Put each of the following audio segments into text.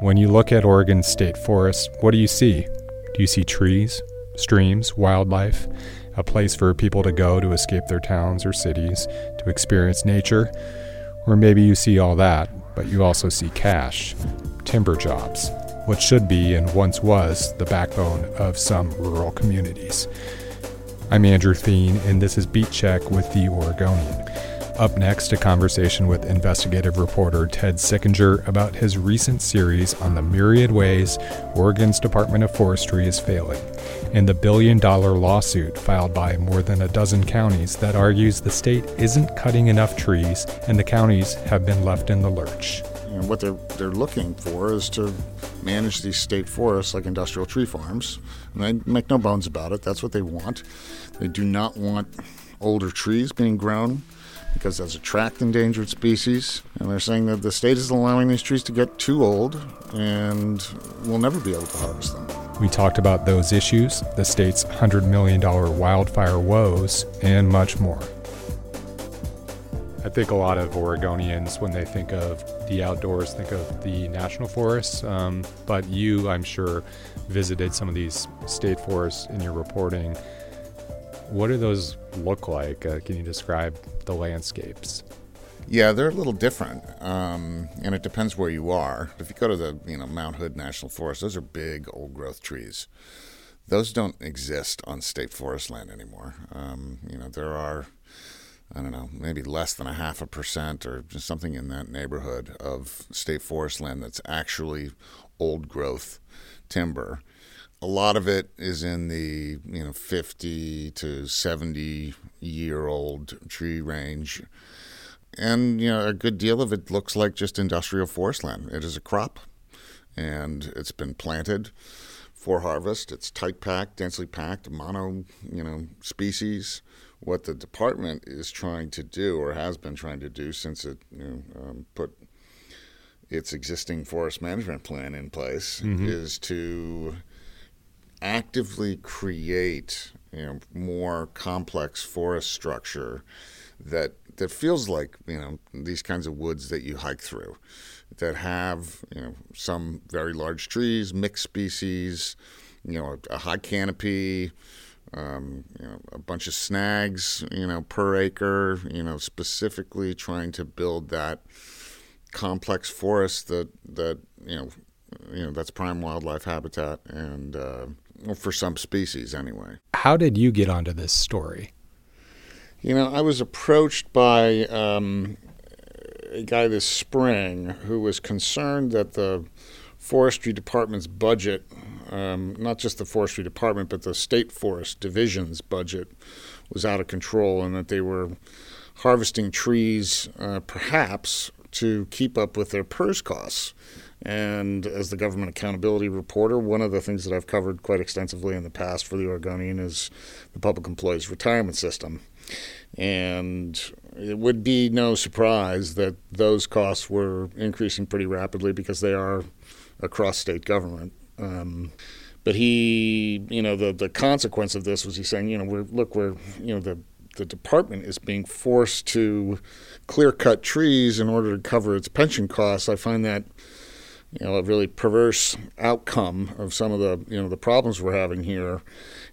When you look at Oregon state forests, what do you see? Do you see trees, streams, wildlife, a place for people to go to escape their towns or cities, to experience nature? Or maybe you see all that, but you also see cash, timber jobs, what should be and once was the backbone of some rural communities. I'm Andrew Theen, and this is Beat Check with The Oregonian. Up next, a conversation with investigative reporter Ted Sickinger about his recent series on the myriad ways Oregon's Department of Forestry is failing, and the billion dollar lawsuit filed by more than a dozen counties that argues the state isn't cutting enough trees and the counties have been left in the lurch. And what they're, they're looking for is to manage these state forests like industrial tree farms. And they make no bones about it. That's what they want. They do not want older trees being grown because a attract endangered species. And they're saying that the state is allowing these trees to get too old and we'll never be able to harvest them. We talked about those issues, the state's $100 million wildfire woes, and much more. I think a lot of Oregonians, when they think of the outdoors, think of the national forests. Um, but you, I'm sure, visited some of these state forests in your reporting. What do those look like? Uh, can you describe the landscapes? Yeah, they're a little different, um, and it depends where you are. If you go to the you know Mount Hood National Forest, those are big old growth trees. Those don't exist on state forest land anymore. Um, you know there are, I don't know, maybe less than a half a percent or just something in that neighborhood of state forest land that's actually old growth timber. A lot of it is in the you know 50 to 70 year old tree range and you know a good deal of it looks like just industrial forest land. It is a crop, and it's been planted for harvest. It's tight packed, densely packed, mono you know species. What the department is trying to do, or has been trying to do since it you know, um, put its existing forest management plan in place, mm-hmm. is to actively create you know more complex forest structure that that feels like you know these kinds of woods that you hike through that have you know some very large trees, mixed species, you know a, a high canopy, um, you know a bunch of snags, you know per acre, you know specifically trying to build that complex forest that that you know you know that's prime wildlife habitat and uh, for some species anyway. How did you get onto this story? You know, I was approached by um, a guy this spring who was concerned that the forestry department's budget, um, not just the forestry department, but the state forest division's budget, was out of control and that they were harvesting trees uh, perhaps to keep up with their PERS costs. And as the government accountability reporter, one of the things that I've covered quite extensively in the past for the Oregonian is the public employees retirement system. And it would be no surprise that those costs were increasing pretty rapidly because they are across state government. Um, but he, you know, the the consequence of this was he's saying, you know, we're look, we're, you know, the the department is being forced to clear cut trees in order to cover its pension costs. I find that you know a really perverse outcome of some of the you know the problems we're having here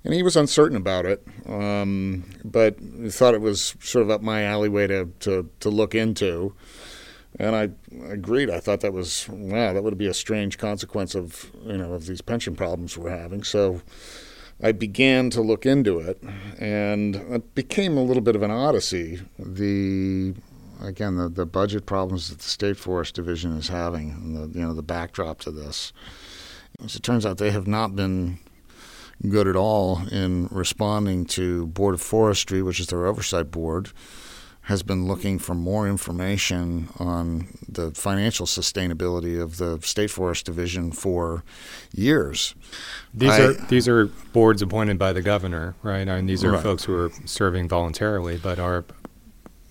and he was uncertain about it, um, but thought it was sort of up my alleyway to, to, to look into. And I agreed. I thought that was wow, that would be a strange consequence of you know of these pension problems we're having. So I began to look into it, and it became a little bit of an odyssey. The again the, the budget problems that the state forest division is having, and the you know the backdrop to this. As it turns out, they have not been good at all in responding to Board of Forestry, which is their oversight board, has been looking for more information on the financial sustainability of the State Forest Division for years. These I, are these are boards appointed by the governor, right? I mean, these are right. folks who are serving voluntarily, but are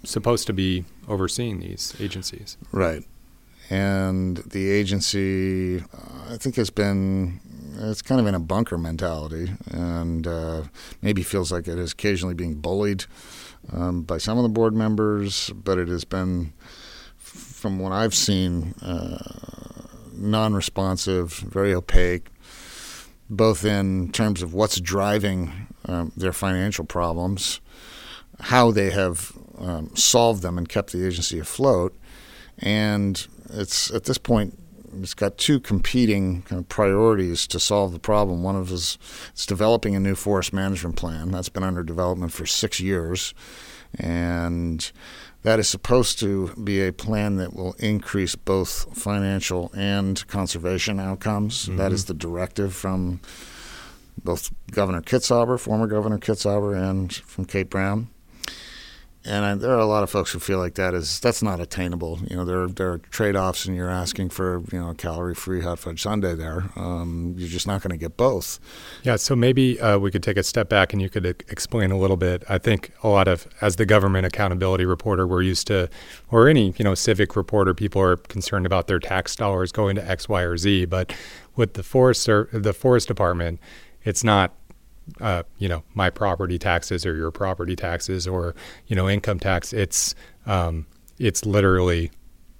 supposed to be overseeing these agencies. Right. And the agency, uh, I think, has been it's kind of in a bunker mentality, and uh, maybe feels like it is occasionally being bullied um, by some of the board members, but it has been, from what I've seen, uh, non-responsive, very opaque, both in terms of what's driving um, their financial problems, how they have um, solved them and kept the agency afloat, and it's at this point it's got two competing kind of priorities to solve the problem. One of is it's developing a new forest management plan that's been under development for six years, and that is supposed to be a plan that will increase both financial and conservation outcomes. Mm-hmm. That is the directive from both Governor Kitzhaber, former Governor Kitzhaber, and from Kate Brown and I, there are a lot of folks who feel like that is that's not attainable. You know, there there are trade offs, and you're asking for you know calorie free hot fudge sundae there. Um, you're just not going to get both. Yeah, so maybe uh, we could take a step back, and you could explain a little bit. I think a lot of as the government accountability reporter, we're used to, or any you know civic reporter, people are concerned about their tax dollars going to X, Y, or Z. But with the forest the forest department, it's not uh, you know, my property taxes or your property taxes or you know income tax. It's um, it's literally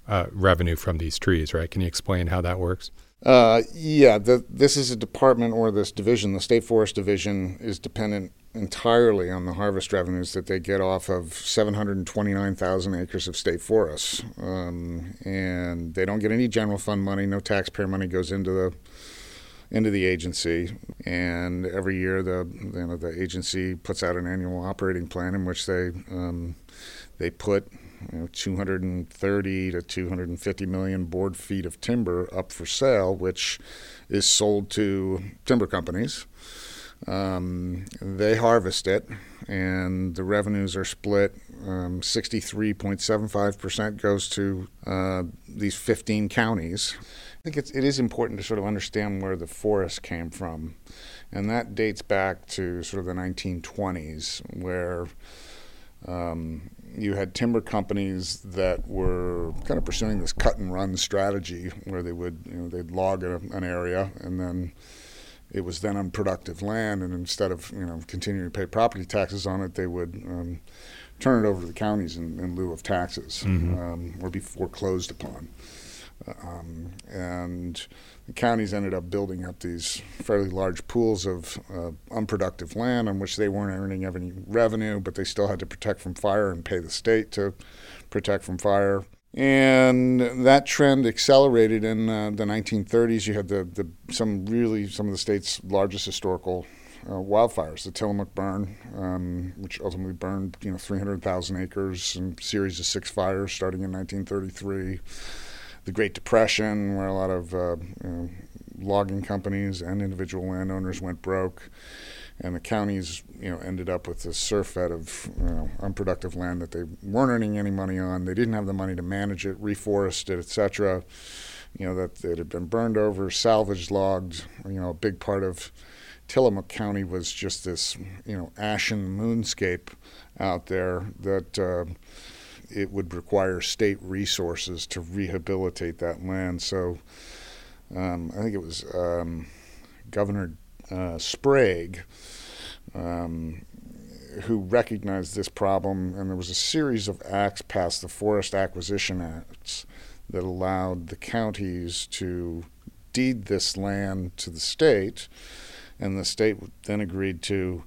uh, revenue from these trees, right? Can you explain how that works? Uh, yeah, the, this is a department or this division. The State Forest Division is dependent entirely on the harvest revenues that they get off of 729,000 acres of state forests, um, and they don't get any general fund money. No taxpayer money goes into the into the agency, and every year the you know the agency puts out an annual operating plan in which they um, they put you know, 230 to 250 million board feet of timber up for sale, which is sold to timber companies. Um, they harvest it, and the revenues are split. Um, 63.75% goes to uh, these 15 counties. I think it's, it is important to sort of understand where the forest came from. And that dates back to sort of the 1920s, where um, you had timber companies that were kind of pursuing this cut and run strategy where they would, you know, they'd log a, an area and then it was then unproductive land, and instead of you know continuing to pay property taxes on it, they would um, turn it over to the counties in, in lieu of taxes mm-hmm. um, or be foreclosed upon. Um, and the counties ended up building up these fairly large pools of uh, unproductive land on which they weren't earning any revenue, but they still had to protect from fire and pay the state to protect from fire. And that trend accelerated in uh, the 1930s. You had the, the some really some of the state's largest historical uh, wildfires, the Tillamook burn, um, which ultimately burned you know 300,000 acres and series of six fires starting in 1933 the Great Depression, where a lot of uh, you know, logging companies and individual landowners went broke, and the counties, you know, ended up with this surfeit of you know, unproductive land that they weren't earning any money on. They didn't have the money to manage it, reforest it, etc. You know that it had been burned over, salvaged, logged. You know, a big part of Tillamook County was just this, you know, ashen moonscape out there that. Uh, it would require state resources to rehabilitate that land. So um, I think it was um, Governor uh, Sprague um, who recognized this problem, and there was a series of acts passed, the Forest Acquisition Acts, that allowed the counties to deed this land to the state, and the state then agreed to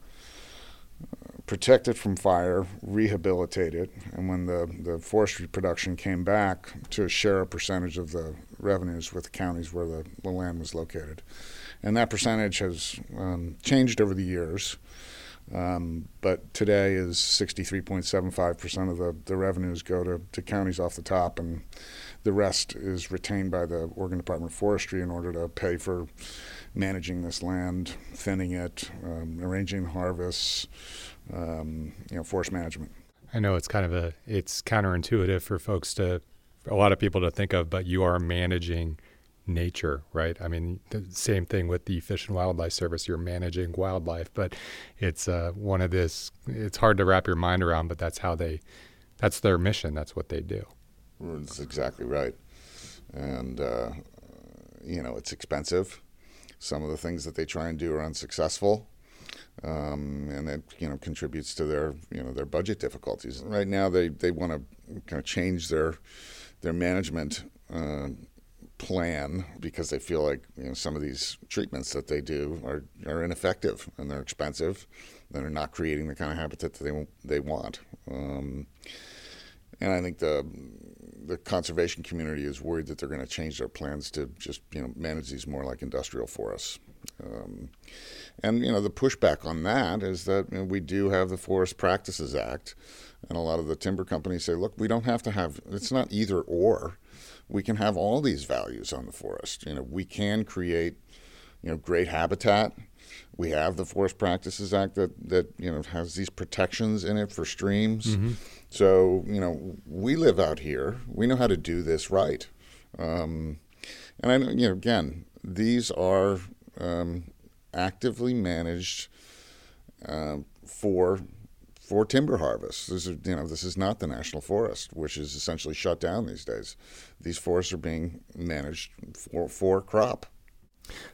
protect it from fire, rehabilitate it, and when the, the forestry production came back, to share a percentage of the revenues with the counties where the, the land was located. And that percentage has um, changed over the years, um, but today is 63.75% of the, the revenues go to, to counties off the top, and the rest is retained by the Oregon Department of Forestry in order to pay for managing this land, thinning it, um, arranging harvests, um, you know, forest management. I know it's kind of a it's counterintuitive for folks to a lot of people to think of, but you are managing nature, right? I mean, the same thing with the Fish and Wildlife Service. You're managing wildlife, but it's uh, one of this. It's hard to wrap your mind around, but that's how they. That's their mission. That's what they do. That's exactly right, and uh, you know it's expensive. Some of the things that they try and do are unsuccessful um, and it you know contributes to their you know their budget difficulties. Right now, they they want to kind of change their their management uh, plan because they feel like you know some of these treatments that they do are, are ineffective and they're expensive and they're not creating the kind of habitat that they they want. Um, and I think the the conservation community is worried that they're going to change their plans to just you know manage these more like industrial forests. Um, and you know the pushback on that is that you know, we do have the Forest Practices Act, and a lot of the timber companies say, look, we don't have to have it's not either or. We can have all these values on the forest. You know, we can create you know great habitat. We have the Forest Practices Act that that you know has these protections in it for streams. Mm-hmm. So you know we live out here. We know how to do this right. Um, and I know you know again these are um, actively managed uh, for for timber harvest. This is you know this is not the national forest, which is essentially shut down these days. These forests are being managed for for crop.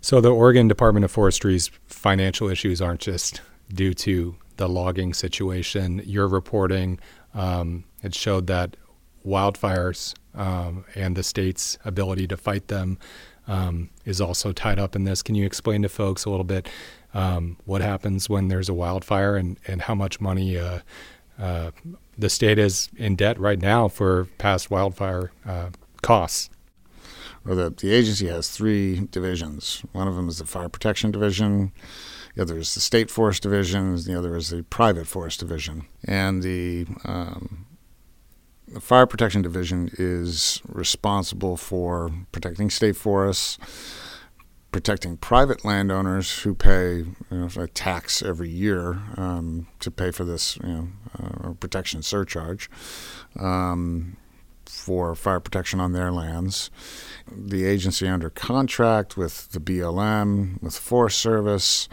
So the Oregon Department of Forestry's financial issues aren't just due to the logging situation. Your reporting um, it showed that wildfires um, and the state's ability to fight them um, is also tied up in this. Can you explain to folks a little bit um, what happens when there's a wildfire and, and how much money uh, uh, the state is in debt right now for past wildfire uh, costs? Well, the, the agency has three divisions. One of them is the Fire Protection Division. The other is the State Forest Division. The other is the Private Forest Division. And the um, the Fire Protection Division is responsible for protecting state forests, protecting private landowners who pay you know, a tax every year um, to pay for this you know, uh, protection surcharge um, for fire protection on their lands. The agency under contract with the BLM, with the Forest Service,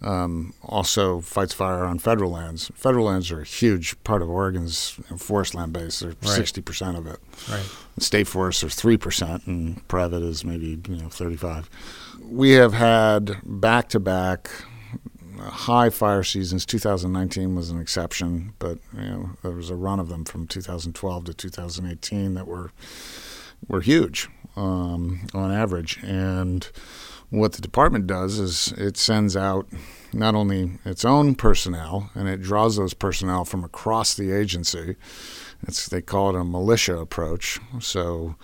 um, also fights fire on federal lands. Federal lands are a huge part of Oregon's forest land base. They're sixty right. percent of it. Right. State forests are three percent, and private is maybe you know thirty-five. We have had back-to-back high fire seasons. 2019 was an exception, but you know there was a run of them from 2012 to 2018 that were were huge um, on average, and what the department does is it sends out not only its own personnel and it draws those personnel from across the agency. It's, they call it a militia approach. So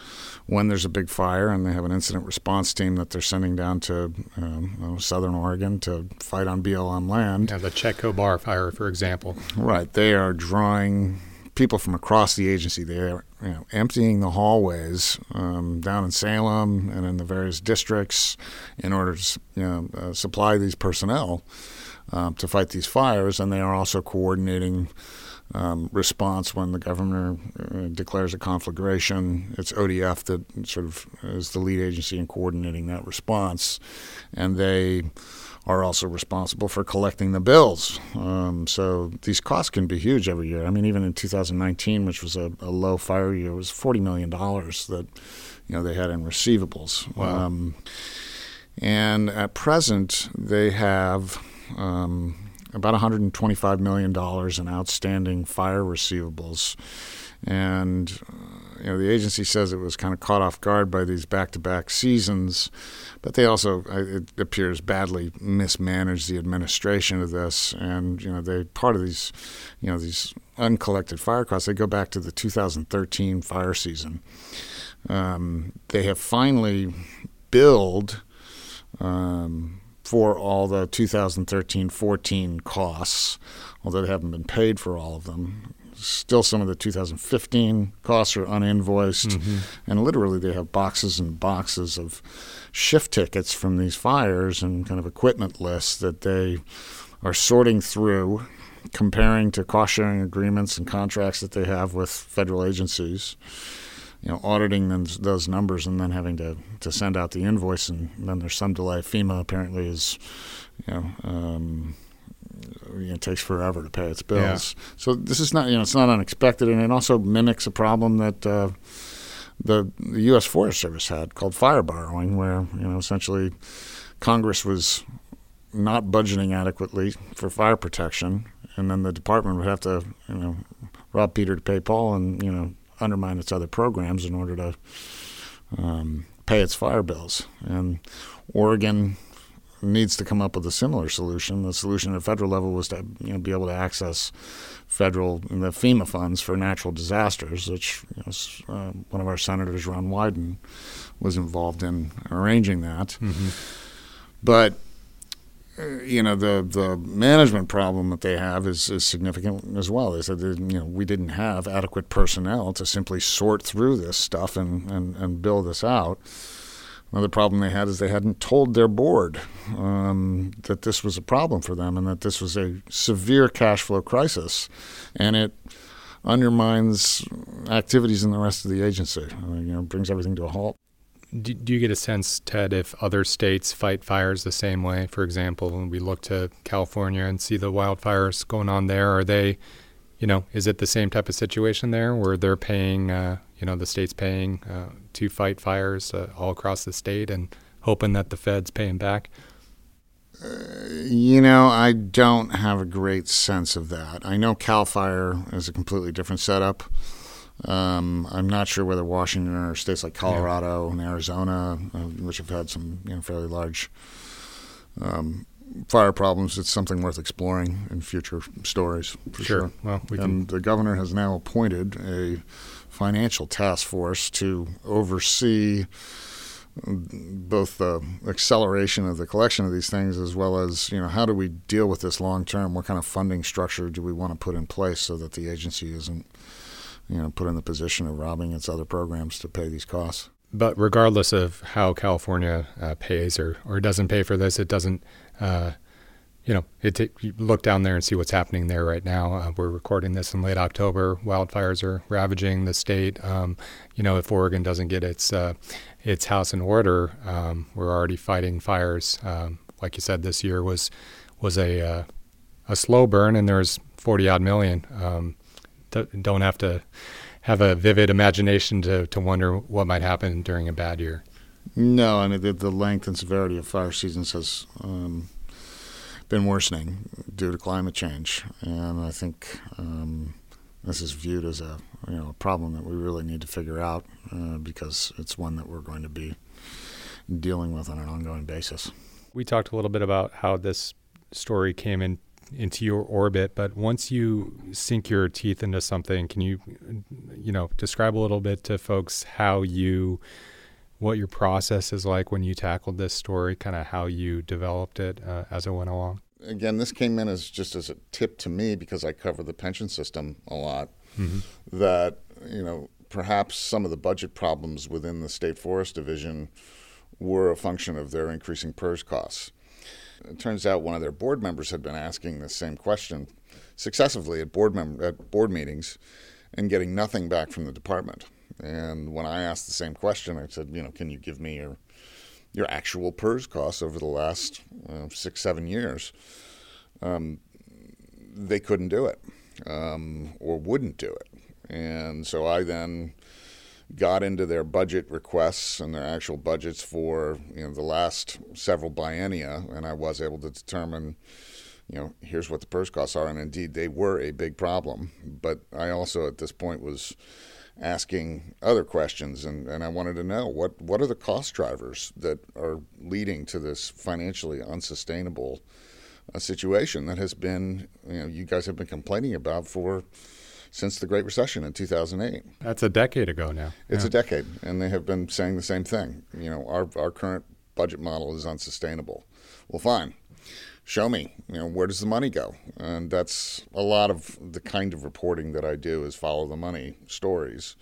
when there's a big fire and they have an incident response team that they're sending down to um, southern Oregon to fight on BLM land. Yeah, the Chetco Bar fire, for example. Right. They are drawing people from across the agency. They're you know, emptying the hallways um, down in Salem and in the various districts in order to you know, uh, supply these personnel um, to fight these fires, and they are also coordinating. Um, response when the governor uh, declares a conflagration. It's ODF that sort of is the lead agency in coordinating that response, and they are also responsible for collecting the bills. Um, so these costs can be huge every year. I mean, even in 2019, which was a, a low fire year, it was 40 million dollars that you know they had in receivables. Wow. Um, and at present, they have um, about 125 million dollars in outstanding fire receivables and uh, you know the agency says it was kind of caught off guard by these back-to-back seasons, but they also it appears badly mismanaged the administration of this, and you know they part of these you know these uncollected fire costs they go back to the 2013 fire season. Um, they have finally billed. Um, for all the 2013-14 costs, although they haven't been paid for all of them still some of the 2015 costs are uninvoiced, mm-hmm. and literally they have boxes and boxes of shift tickets from these fires and kind of equipment lists that they are sorting through, comparing to cost sharing agreements and contracts that they have with federal agencies. You know, auditing those, those numbers and then having to, to send out the invoice, and then there's some delay. FEMA apparently is, you know, um, it takes forever to pay its bills. Yeah. So this is not you know it's not unexpected, and it also mimics a problem that uh, the the U.S. Forest Service had called fire borrowing, where you know essentially Congress was not budgeting adequately for fire protection, and then the department would have to you know rob Peter to pay Paul, and you know undermine its other programs in order to um, pay its fire bills. And Oregon needs to come up with a similar solution. The solution at federal level was to you know, be able to access federal the FEMA funds for natural disasters, which you know, uh, one of our senators, Ron Wyden, was involved in arranging that. Mm-hmm. But you know the the management problem that they have is, is significant as well. Said that, you know we didn't have adequate personnel to simply sort through this stuff and, and, and build this out. Another problem they had is they hadn't told their board um, that this was a problem for them and that this was a severe cash flow crisis, and it undermines activities in the rest of the agency. Uh, you know, brings everything to a halt. Do, do, you get a sense, Ted, if other states fight fires the same way? For example, when we look to California and see the wildfires going on there, are they, you know, is it the same type of situation there where they're paying, uh, you know, the state's paying uh, to fight fires uh, all across the state and hoping that the feds pay them back? Uh, you know, I don't have a great sense of that. I know Cal Fire is a completely different setup. Um, I'm not sure whether Washington or states like Colorado yeah. and Arizona, uh, which have had some you know, fairly large um, fire problems, it's something worth exploring in future stories for sure. sure. Well, we and can... the governor has now appointed a financial task force to oversee both the acceleration of the collection of these things as well as you know how do we deal with this long term what kind of funding structure do we want to put in place so that the agency isn't you know put in the position of robbing its other programs to pay these costs but regardless of how California uh, pays or, or doesn't pay for this, it doesn't uh, you know, it t- look down there and see what's happening there right now. Uh, we're recording this in late October. Wildfires are ravaging the state. Um, you know, if Oregon doesn't get its uh, its house in order, um, we're already fighting fires. Um, like you said, this year was was a uh, a slow burn, and there's 40 odd million. Um, don't have to have a vivid imagination to to wonder what might happen during a bad year. No, I mean the, the length and severity of fire seasons has um, been worsening due to climate change, and I think um, this is viewed as a you know a problem that we really need to figure out uh, because it's one that we're going to be dealing with on an ongoing basis. We talked a little bit about how this story came in into your orbit, but once you sink your teeth into something, can you you know describe a little bit to folks how you what your process is like when you tackled this story, kind of how you developed it uh, as it went along. Again, this came in as just as a tip to me because I cover the pension system a lot. Mm-hmm. That you know, perhaps some of the budget problems within the state forest division were a function of their increasing PERS costs. It turns out one of their board members had been asking the same question successively at board mem- at board meetings and getting nothing back from the department. And when I asked the same question, I said, you know, can you give me your your actual PERS costs over the last uh, six, seven years? Um, they couldn't do it um, or wouldn't do it. And so I then got into their budget requests and their actual budgets for you know the last several biennia, and I was able to determine, you know, here's what the PERS costs are, and indeed they were a big problem. But I also at this point was asking other questions, and, and I wanted to know what, what are the cost drivers that are leading to this financially unsustainable uh, situation that has been, you know, you guys have been complaining about for since the Great Recession in 2008. That's a decade ago now. It's yeah. a decade, and they have been saying the same thing. You know, our, our current budget model is unsustainable. Well, fine show me you know where does the money go and that's a lot of the kind of reporting that i do is follow the money stories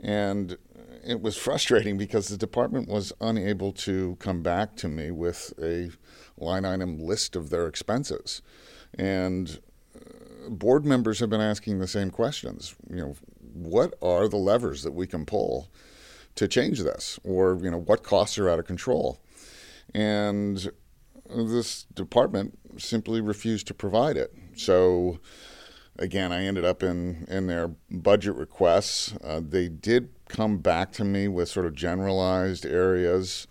and it was frustrating because the department was unable to come back to me with a line item list of their expenses and board members have been asking the same questions you know what are the levers that we can pull to change this or you know what costs are out of control and this department simply refused to provide it. So, again, I ended up in, in their budget requests. Uh, they did come back to me with sort of generalized areas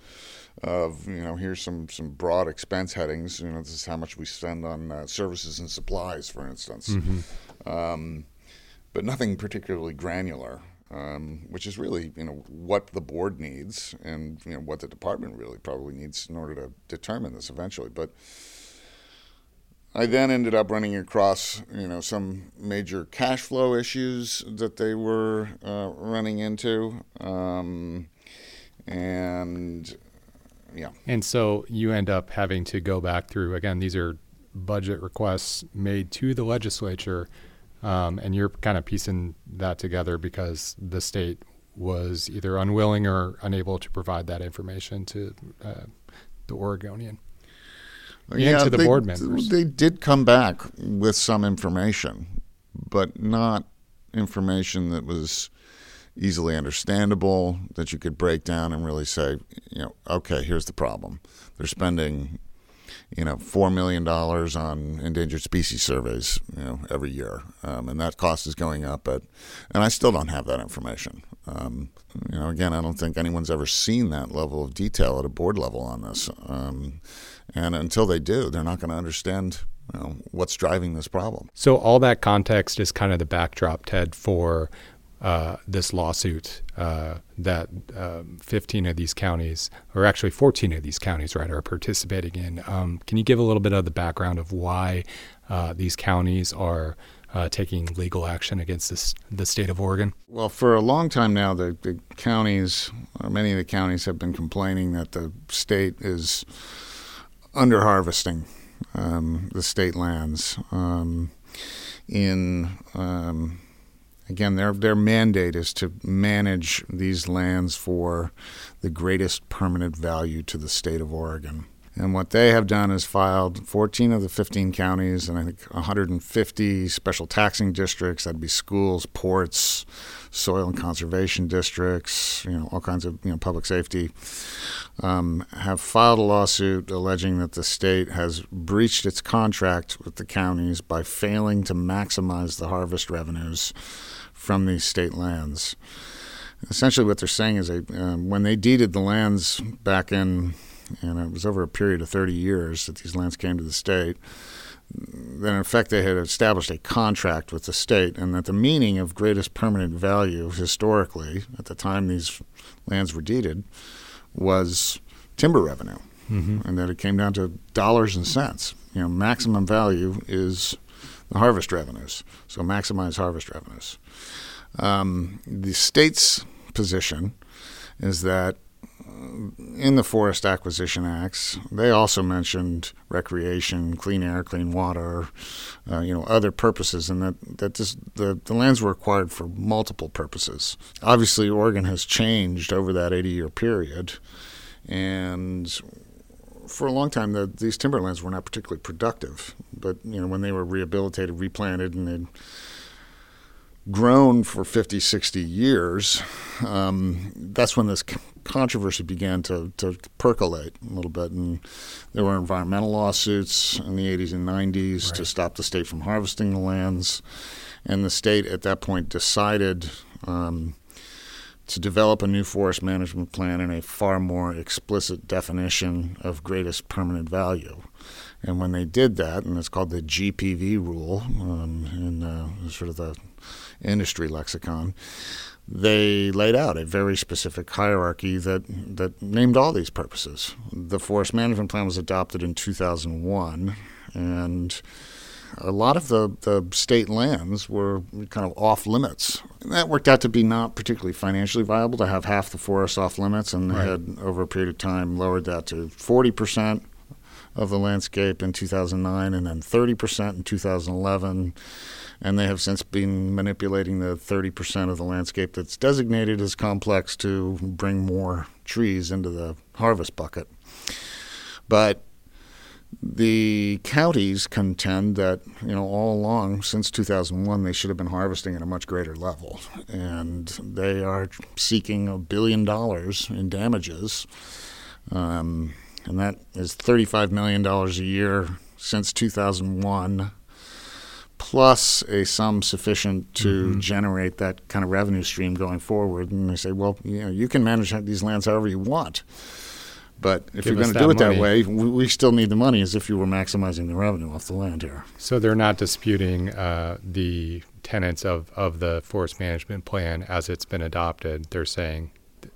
of, you know, here's some, some broad expense headings. You know, this is how much we spend on uh, services and supplies, for instance. Mm-hmm. Um, but nothing particularly granular. um, which is really you know what the board needs and you know what the department really probably needs in order to determine this eventually. But I then ended up running across you know some major cash flow issues that they were uh, running into, um, and yeah. And so you end up having to go back through again. These are budget requests made to the legislature, um, and you're kind of piecing that together because the state was either unwilling or unable to provide that information to uh, the Oregonian. Yeah, to the they, board members. They did come back with some information, but not information that was easily understandable that you could break down and really say, you know, okay, here's the problem. They're spending, you know, four million dollars on endangered species surveys, you know, every year, um, and that cost is going up. At, and I still don't have that information. Um, you know, again, I don't think anyone's ever seen that level of detail at a board level on this. Um, and until they do, they're not going to understand you know, what's driving this problem. So all that context is kind of the backdrop, Ted, for uh, this lawsuit uh, that um, 15 of these counties, or actually 14 of these counties, right, are participating in. Um, can you give a little bit of the background of why uh, these counties are uh, taking legal action against this, the state of Oregon? Well, for a long time now, the, the counties, or many of the counties, have been complaining that the state is under harvesting um, the state lands um, in um, Again, their their mandate is to manage these lands for the greatest permanent value to the state of Oregon. And what they have done is filed 14 of the 15 counties and I think 150 special taxing districts. That'd be schools, ports, soil and conservation districts, you know, all kinds of you know public safety. Um, have filed a lawsuit alleging that the state has breached its contract with the counties by failing to maximize the harvest revenues from these state lands. Essentially, what they're saying is that um, when they deeded the lands back in, and it was over a period of 30 years that these lands came to the state, then in effect they had established a contract with the state, and that the meaning of greatest permanent value historically, at the time these lands were deeded, was timber revenue, mm-hmm. and that it came down to dollars and cents. You know, maximum value is the harvest revenues, so maximize harvest revenues. Um, the state's position is that in the Forest Acquisition Acts, they also mentioned recreation, clean air, clean water, uh, you know, other purposes, and that that this, the the lands were acquired for multiple purposes. Obviously, Oregon has changed over that 80-year period, and for a long time, the, these timberlands were not particularly productive. But you know, when they were rehabilitated, replanted, and they'd grown for 50, 60 years, um, that's when this controversy began to, to percolate a little bit. And there were environmental lawsuits in the 80s and 90s right. to stop the state from harvesting the lands. And the state at that point decided um, to develop a new forest management plan and a far more explicit definition of greatest permanent value. And when they did that, and it's called the GPV rule um, in uh, sort of the industry lexicon, they laid out a very specific hierarchy that, that named all these purposes. The forest management plan was adopted in 2001, and a lot of the, the state lands were kind of off limits. And that worked out to be not particularly financially viable to have half the forest off limits, and they had, over a period of time, lowered that to 40% of the landscape in 2009 and then 30% in 2011 and they have since been manipulating the 30% of the landscape that's designated as complex to bring more trees into the harvest bucket. But the counties contend that you know all along since 2001 they should have been harvesting at a much greater level, and they are seeking a billion dollars in damages, um, and that is 35 million dollars a year since 2001 plus a sum sufficient to mm-hmm. generate that kind of revenue stream going forward. And they say, well, you know, you can manage these lands however you want. But if Give you're going to do it money. that way, we, we, still need the money as if you were maximizing the revenue off the land here. So they're not disputing uh, the tenets of, of the forest management plan as it's been adopted. They're saying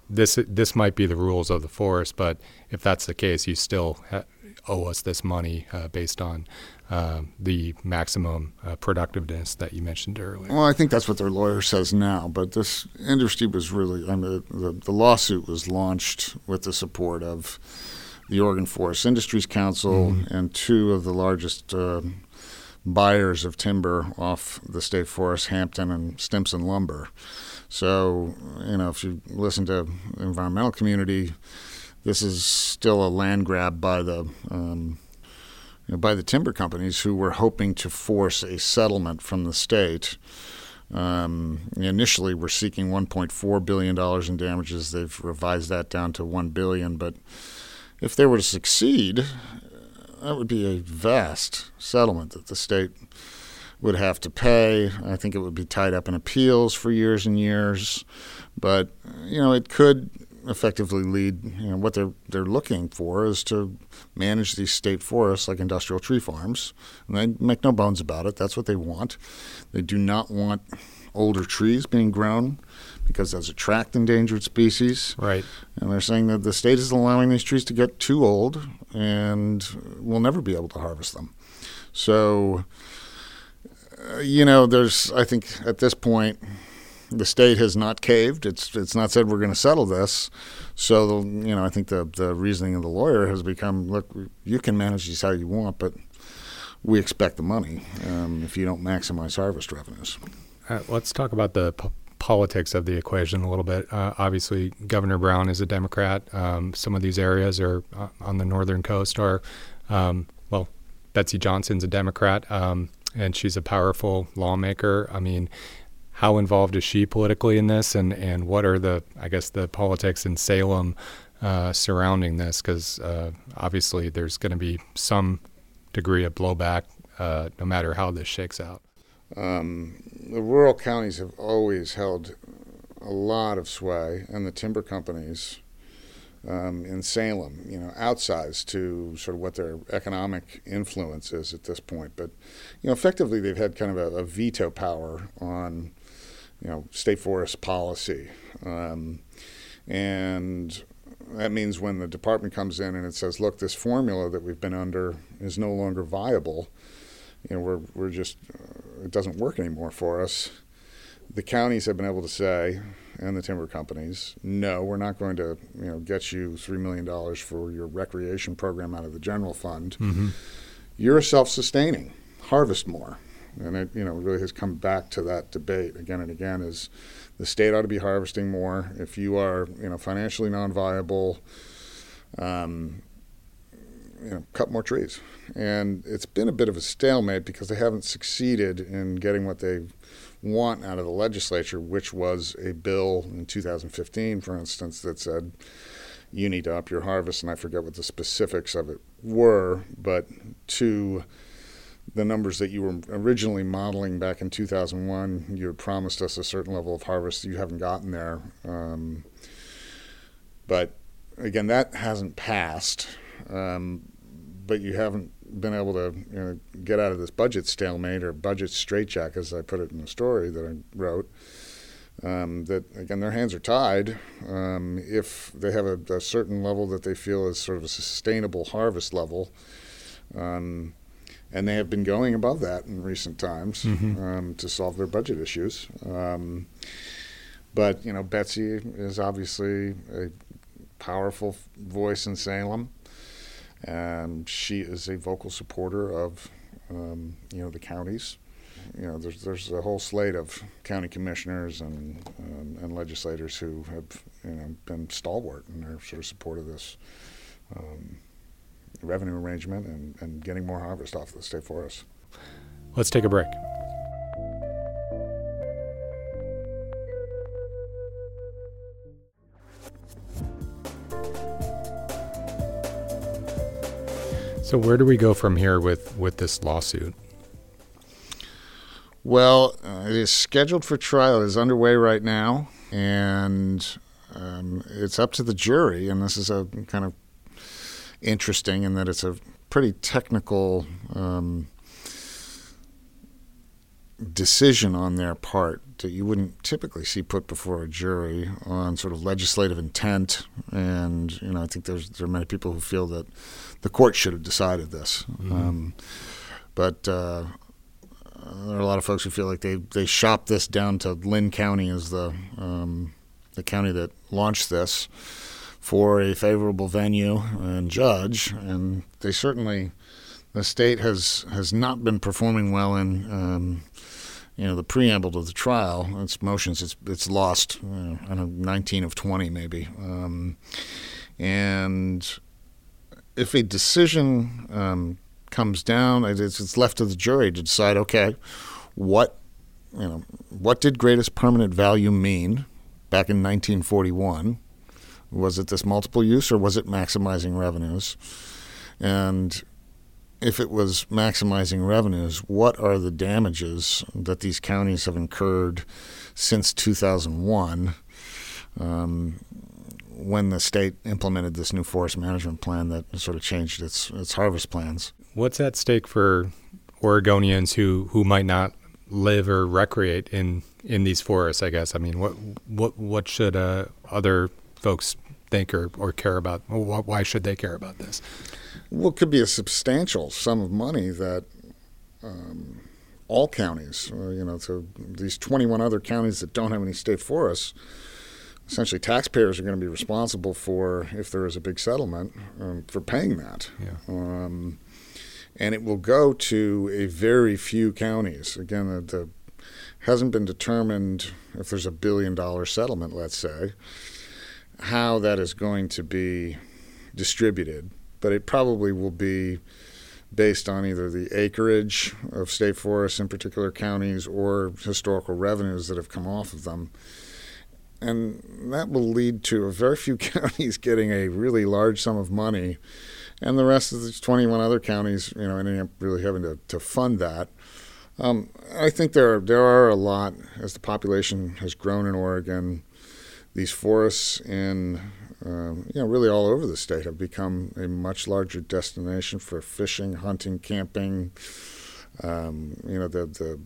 this this might be the rules of the forest, but if that's the case, you still ha- owe us this money uh, based on uh, the maximum uh, productiveness that you mentioned earlier. Well, I think that's what their lawyer says now, but this industry was really, I mean, the, the lawsuit was launched with the support of the Oregon Forest Industries Council mm-hmm. and two of the largest uh, buyers of timber off the state forest, Hampton and Stimson Lumber. So, you know, if you listen to the environmental community, this is still a land grab by the um, you know, by the timber companies who were hoping to force a settlement from the state. Um, initially, we're seeking 1.4 billion dollars in damages. They've revised that down to 1 billion. But if they were to succeed, that would be a vast settlement that the state would have to pay. I think it would be tied up in appeals for years and years. But you know, it could effectively lead. You know, what they're they're looking for is to manage these state forests like industrial tree farms, and they make no bones about it. That's what they want. They do not want older trees being grown because those attract endangered species. Right. And they're saying that the state is allowing these trees to get too old and we'll never be able to harvest them. So, uh, you know, there's, I think at this point, the state has not caved. It's it's not said we're going to settle this. So the, you know, I think the the reasoning of the lawyer has become: look, you can manage these how you want, but we expect the money um, if you don't maximize harvest revenues. Uh, let's talk about the p- politics of the equation a little bit. Uh, obviously, Governor Brown is a Democrat. Um, some of these areas are uh, on the northern coast are, um, well, Betsy Johnson's a Democrat, um, and she's a powerful lawmaker. I mean, how involved is she politically in this, and and what are the I guess the politics in Salem uh, surrounding this? Because uh, obviously, there's going to be some degree of blowback uh, no matter how this shakes out. Um, the rural counties have always held a lot of sway, and the timber companies um, in Salem, you know, outsized to sort of what their economic influence is at this point. But, you know, effectively they've had kind of a, a veto power on, you know, state forest policy. Um, and that means when the department comes in and it says, look, this formula that we've been under is no longer viable, you know, we're, we're just, uh, it doesn't work anymore for us. The counties have been able to say, and the timber companies, no, we're not going to, you know, get you three million dollars for your recreation program out of the general fund. Mm-hmm. You're self-sustaining. Harvest more, and it, you know, really has come back to that debate again and again. Is the state ought to be harvesting more? If you are, you know, financially non-viable, um, you know, cut more trees. And it's been a bit of a stalemate because they haven't succeeded in getting what they want out of the legislature, which was a bill in 2015, for instance, that said you need to up your harvest. And I forget what the specifics of it were, but to the numbers that you were originally modeling back in 2001, you had promised us a certain level of harvest. You haven't gotten there. Um, but again, that hasn't passed um, but you haven't been able to you know, get out of this budget stalemate or budget straitjacket, as I put it in the story that I wrote. Um, that again, their hands are tied. Um, if they have a, a, certain level that they feel is sort of a sustainable harvest level, um, and they have been going above that in recent times mm-hmm. Um, to solve their budget issues. Um, but you know, Betsy is obviously a powerful voice in Salem. and she is a vocal supporter of um, you know the counties. You know, there's there's a whole slate of county commissioners and um, and legislators who have you know been stalwart in their sort of support of this um, revenue arrangement and, and getting more harvest off the state forest. Let's take a break. So where do we go from here with with this lawsuit? Well, uh, it is scheduled for trial. It is underway right now, and um, it's up to the jury. And this is a kind of interesting in that it's a pretty technical um, decision on their part that you wouldn't typically see put before a jury on sort of legislative intent. And you know, I think there's there are many people who feel that the court should have decided this. Mm-hmm. Um, but uh, there are a lot of folks who feel like they they shopped this down to Linn County as the um, the county that launched this for a favorable venue and judge, and they certainly the state has has not been performing well in um, you know the preamble to the trial. Its motions, it's it's lost. Uh, I don't know, 19 of 20 maybe, um, and if a decision um, comes down, it's, it's left to the jury to decide. Okay, what you know, what did greatest permanent value mean back in 1941? Was it this multiple use or was it maximizing revenues? And if it was maximizing revenues, what are the damages that these counties have incurred since 2001 um, when the state implemented this new forest management plan that sort of changed its, its harvest plans? What's at stake for Oregonians who, who might not live or recreate in, in these forests, I guess? I mean, what, what, what should uh, other folks think or, or care about? Why should they care about this? Well, it could be a substantial sum of money that um, all counties, uh, you know, so these 21 other counties that don't have any state forests, essentially taxpayers are going to be responsible for if there is a big settlement um, for paying that. Yeah. Um, and it will go to a very few counties. Again, the, the hasn't been determined if there's a billion dollar settlement, let's say, how that is going to be distributed but it probably will be based on either the acreage of state forests in particular counties or historical revenues that have come off of them. And that will lead to a very few counties getting a really large sum of money, and the rest of the 21 other counties, you know, ending up really having to, to fund that. Um, I think there are, there are a lot as the population has grown in Oregon. These forests in um, you know, really all over the state have become a much larger destination for fishing, hunting, camping. Um, you know, the, the,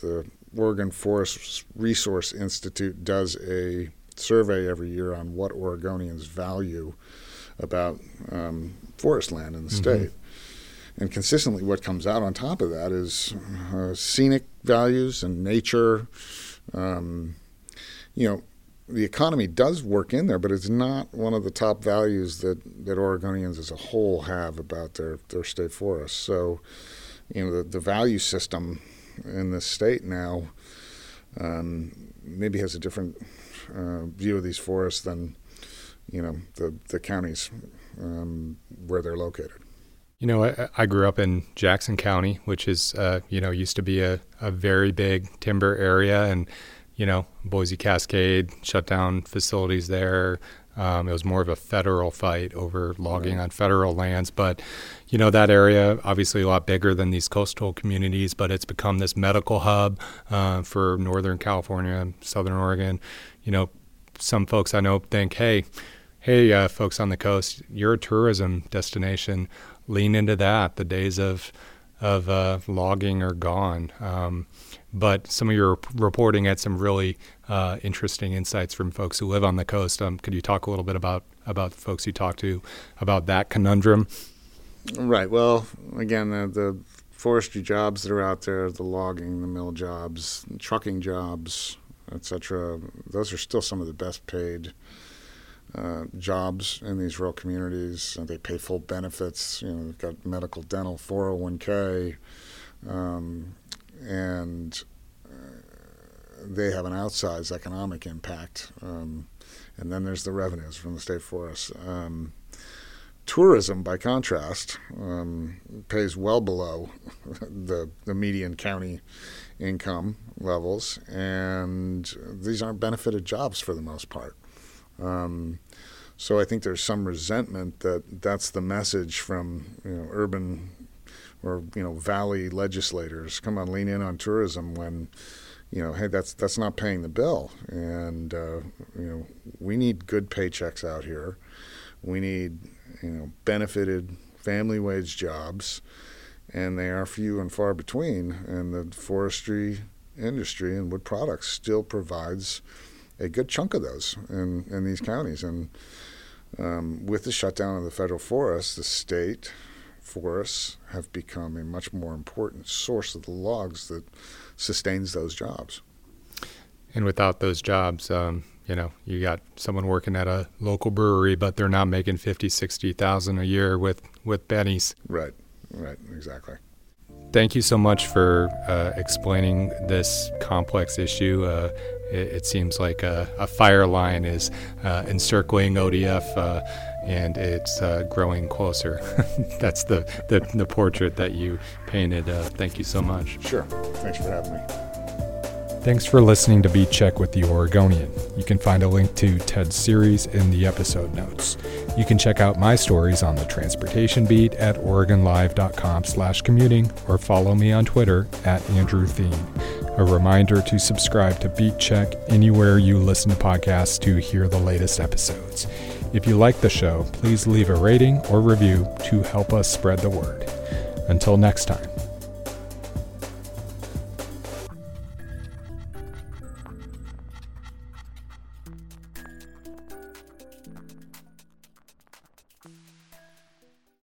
the Oregon Forest Resource Institute does a survey every year on what Oregonians value about um, forest land in the mm-hmm. state. And consistently, what comes out on top of that is uh, scenic values and nature. Um, you know, the economy does work in there, but it's not one of the top values that, that Oregonians as a whole have about their, their state forests. So, you know, the, the value system in the state now um, maybe has a different uh, view of these forests than, you know, the, the counties um, where they're located. You know, I, I, grew up in Jackson County, which is, uh, you know, used to be a, a very big timber area. And you know, Boise Cascade shut down facilities there. Um, it was more of a federal fight over logging right. on federal lands. But, you know, that area obviously a lot bigger than these coastal communities, but it's become this medical hub uh, for Northern California, Southern Oregon. You know, some folks I know think, hey, hey, uh, folks on the coast, you're a tourism destination. Lean into that. The days of of uh, logging are gone. Um, but some of your reporting had some really uh, interesting insights from folks who live on the coast. Um, could you talk a little bit about about the folks you talked to about that conundrum? Right. Well, again, the, the forestry jobs that are out there, the logging, the mill jobs, trucking jobs, etc. Those are still some of the best paid uh, jobs in these rural communities. they pay full benefits. You know, they've got medical, dental, 401k. Um, and uh, they have an outsized economic impact. Um, and then there's the revenues from the state forests. Um, tourism, by contrast, um, pays well below the, the median county income levels, and these aren't benefited jobs for the most part. Um, so I think there's some resentment that that's the message from you know urban or you know valley legislators come on lean in on tourism when you know hey that's that's not paying the bill and uh, you know we need good paychecks out here we need you know benefited family wage jobs and they are few and far between. And the forestry industry and wood products still provides a good chunk of those in, in these counties. And um, with the shutdown of the federal forest the state forests have become a much more important source of the logs that sustains those jobs. And without those jobs, um, you know, you got someone working at a local brewery, but they're not making 50, 60,000 a year with, with bennies. Right, right, exactly. Thank you so much for uh, explaining this complex issue. Uh, it, it, seems like a, a fire line is uh, encircling ODF uh, and it's uh, growing closer. That's the, the, the, portrait that you painted. Uh, thank you so much. Sure. Thanks for having me. Thanks for listening to Beat Check with the Oregonian. You can find a link to Ted's series in the episode notes. You can check out my stories on the transportation beat at oregonlive.com slash commuting or follow me on Twitter at Andrew Theen. A reminder to subscribe to Beat Check anywhere you listen to podcasts to hear the latest episodes. If you like the show, please leave a rating or review to help us spread the word. Until next time.